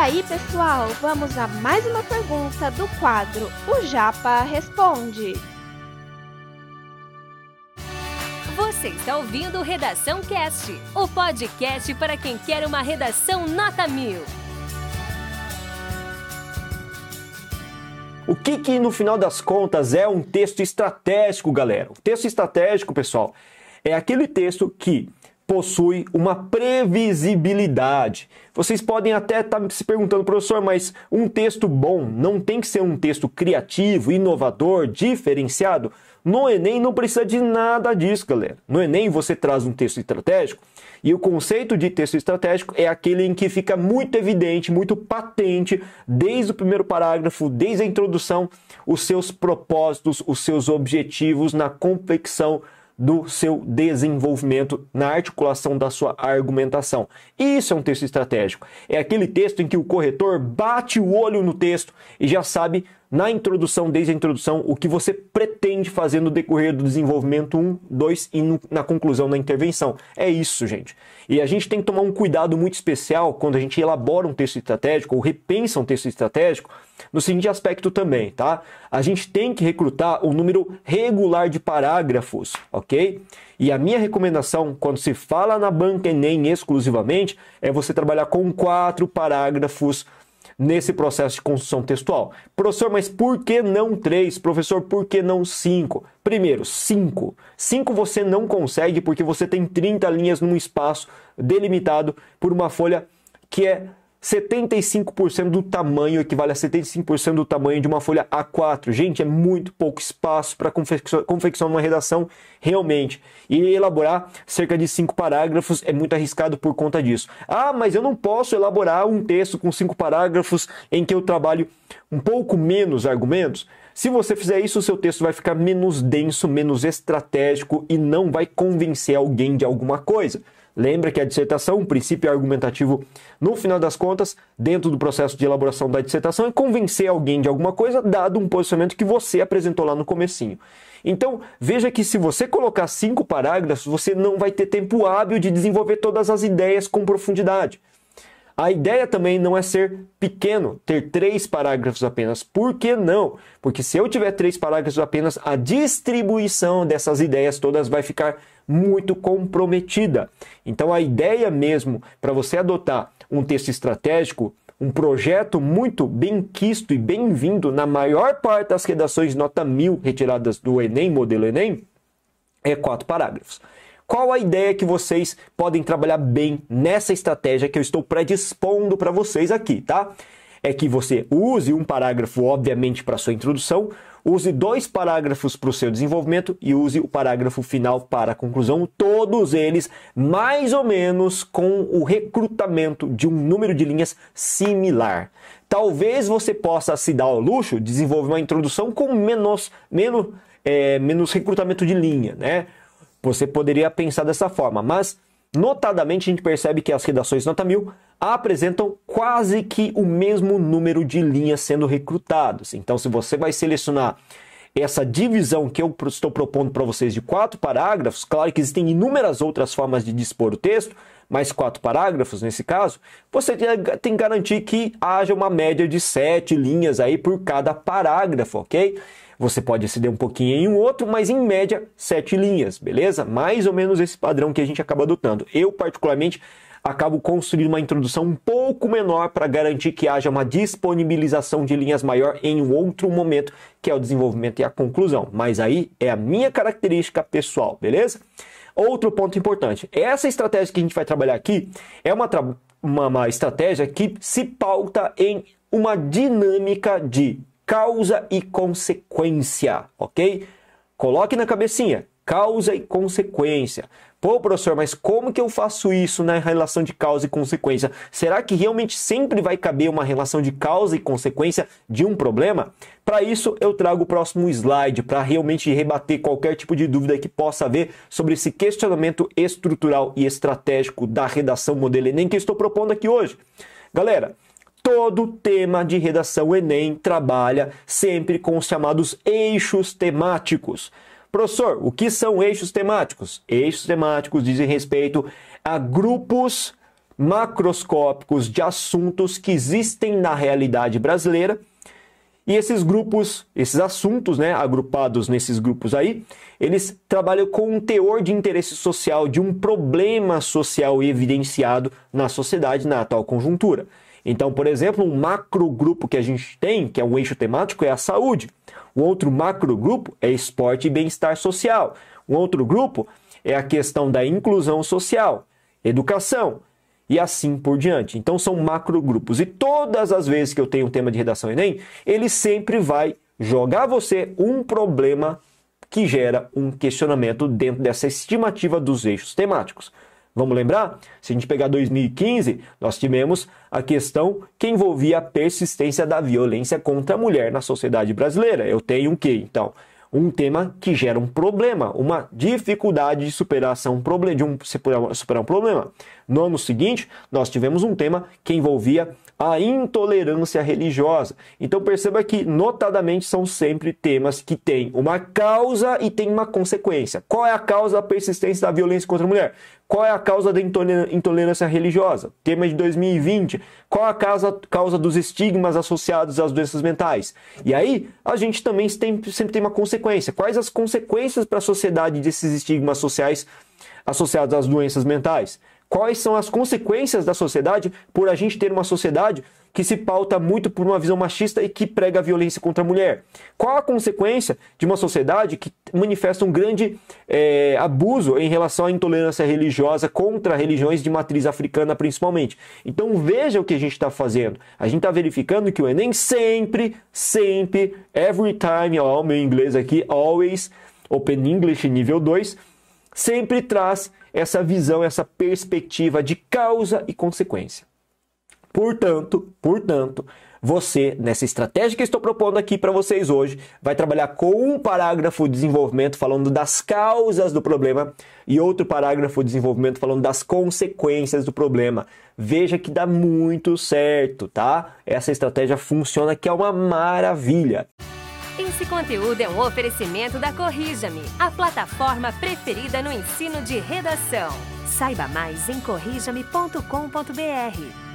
aí, pessoal, vamos a mais uma pergunta do quadro O Japa Responde. Você está ouvindo Redação Cast, o podcast para quem quer uma redação nota mil. O que, que no final das contas é um texto estratégico, galera? O texto estratégico, pessoal, é aquele texto que possui uma previsibilidade. Vocês podem até estar tá se perguntando, professor, mas um texto bom não tem que ser um texto criativo, inovador, diferenciado? No Enem não precisa de nada disso, galera. No Enem você traz um texto estratégico e o conceito de texto estratégico é aquele em que fica muito evidente, muito patente, desde o primeiro parágrafo, desde a introdução, os seus propósitos, os seus objetivos na confecção do seu desenvolvimento, na articulação da sua argumentação. Isso é um texto estratégico. É aquele texto em que o corretor bate o olho no texto e já sabe na introdução, desde a introdução, o que você pretende fazer no decorrer do desenvolvimento 1, 2 e no, na conclusão da intervenção. É isso, gente. E a gente tem que tomar um cuidado muito especial quando a gente elabora um texto estratégico ou repensa um texto estratégico, no seguinte aspecto também, tá? A gente tem que recrutar um número regular de parágrafos, ok? E a minha recomendação, quando se fala na banca Enem exclusivamente, é você trabalhar com quatro parágrafos nesse processo de construção textual. Professor, mas por que não três? Professor, por que não cinco? Primeiro, cinco. Cinco você não consegue porque você tem 30 linhas num espaço delimitado por uma folha que é 75% do tamanho, equivale a 75% do tamanho de uma folha A4. Gente, é muito pouco espaço para confeccionar uma redação realmente. E elaborar cerca de cinco parágrafos é muito arriscado por conta disso. Ah, mas eu não posso elaborar um texto com cinco parágrafos em que eu trabalho um pouco menos argumentos. Se você fizer isso, o seu texto vai ficar menos denso, menos estratégico e não vai convencer alguém de alguma coisa. Lembra que a dissertação, o princípio argumentativo, no final das contas, dentro do processo de elaboração da dissertação, é convencer alguém de alguma coisa, dado um posicionamento que você apresentou lá no comecinho. Então, veja que se você colocar cinco parágrafos, você não vai ter tempo hábil de desenvolver todas as ideias com profundidade. A ideia também não é ser pequeno, ter três parágrafos apenas. Por que não? Porque se eu tiver três parágrafos apenas, a distribuição dessas ideias todas vai ficar muito comprometida. Então, a ideia mesmo para você adotar um texto estratégico, um projeto muito bem quisto e bem-vindo na maior parte das redações nota mil retiradas do Enem, modelo Enem, é quatro parágrafos. Qual a ideia que vocês podem trabalhar bem nessa estratégia que eu estou predispondo para vocês aqui, tá? É que você use um parágrafo, obviamente, para sua introdução, use dois parágrafos para o seu desenvolvimento e use o parágrafo final para a conclusão, todos eles mais ou menos com o recrutamento de um número de linhas similar. Talvez você possa se dar ao luxo de desenvolver uma introdução com menos, menos, é, menos recrutamento de linha, né? Você poderia pensar dessa forma, mas notadamente a gente percebe que as redações nota mil apresentam quase que o mesmo número de linhas sendo recrutados. Então, se você vai selecionar essa divisão que eu estou propondo para vocês de quatro parágrafos, claro que existem inúmeras outras formas de dispor o texto, mais quatro parágrafos nesse caso, você tem que garantir que haja uma média de sete linhas aí por cada parágrafo, ok? Você pode exceder um pouquinho em um outro, mas em média sete linhas, beleza? Mais ou menos esse padrão que a gente acaba adotando. Eu, particularmente, acabo construindo uma introdução um pouco menor para garantir que haja uma disponibilização de linhas maior em um outro momento, que é o desenvolvimento e a conclusão. Mas aí é a minha característica pessoal, beleza? Outro ponto importante: essa estratégia que a gente vai trabalhar aqui é uma, uma, uma estratégia que se pauta em uma dinâmica de causa e consequência, ok? Coloque na cabecinha, causa e consequência. Pô, professor, mas como que eu faço isso na relação de causa e consequência? Será que realmente sempre vai caber uma relação de causa e consequência de um problema? Para isso, eu trago o próximo slide para realmente rebater qualquer tipo de dúvida que possa haver sobre esse questionamento estrutural e estratégico da redação modelo Enem que eu estou propondo aqui hoje. Galera, todo tema de redação Enem trabalha sempre com os chamados eixos temáticos. Professor, o que são eixos temáticos? Eixos temáticos dizem respeito a grupos macroscópicos de assuntos que existem na realidade brasileira. E esses grupos, esses assuntos, né, agrupados nesses grupos aí, eles trabalham com um teor de interesse social, de um problema social evidenciado na sociedade na atual conjuntura. Então, por exemplo, um macrogrupo que a gente tem, que é um eixo temático, é a saúde. O outro macrogrupo é esporte e bem-estar social. Um outro grupo é a questão da inclusão social, educação e assim por diante. Então são macrogrupos. E todas as vezes que eu tenho um tema de redação Enem, ele sempre vai jogar você um problema que gera um questionamento dentro dessa estimativa dos eixos temáticos. Vamos lembrar? Se a gente pegar 2015, nós tivemos a questão que envolvia a persistência da violência contra a mulher na sociedade brasileira. Eu tenho o quê? Então, um tema que gera um problema, uma dificuldade de superação de um, superar um problema. No ano seguinte, nós tivemos um tema que envolvia a intolerância religiosa. Então perceba que, notadamente, são sempre temas que têm uma causa e tem uma consequência. Qual é a causa da persistência da violência contra a mulher? Qual é a causa da intolerância religiosa? Tema de 2020. Qual é a causa, causa dos estigmas associados às doenças mentais? E aí, a gente também tem, sempre tem uma consequência. Quais as consequências para a sociedade desses estigmas sociais associados às doenças mentais? Quais são as consequências da sociedade por a gente ter uma sociedade que se pauta muito por uma visão machista e que prega a violência contra a mulher? Qual a consequência de uma sociedade que manifesta um grande é, abuso em relação à intolerância religiosa contra religiões de matriz africana, principalmente? Então veja o que a gente está fazendo. A gente está verificando que o Enem sempre, sempre, every time, ó, meu inglês aqui, always, Open English nível 2, sempre traz essa visão, essa perspectiva de causa e consequência. Portanto, portanto, você, nessa estratégia que estou propondo aqui para vocês hoje, vai trabalhar com um parágrafo de desenvolvimento falando das causas do problema e outro parágrafo de desenvolvimento falando das consequências do problema. Veja que dá muito certo, tá? Essa estratégia funciona que é uma maravilha. Esse conteúdo é um oferecimento da Corrija-me, a plataforma preferida no ensino de redação. Saiba mais em corrijame.com.br.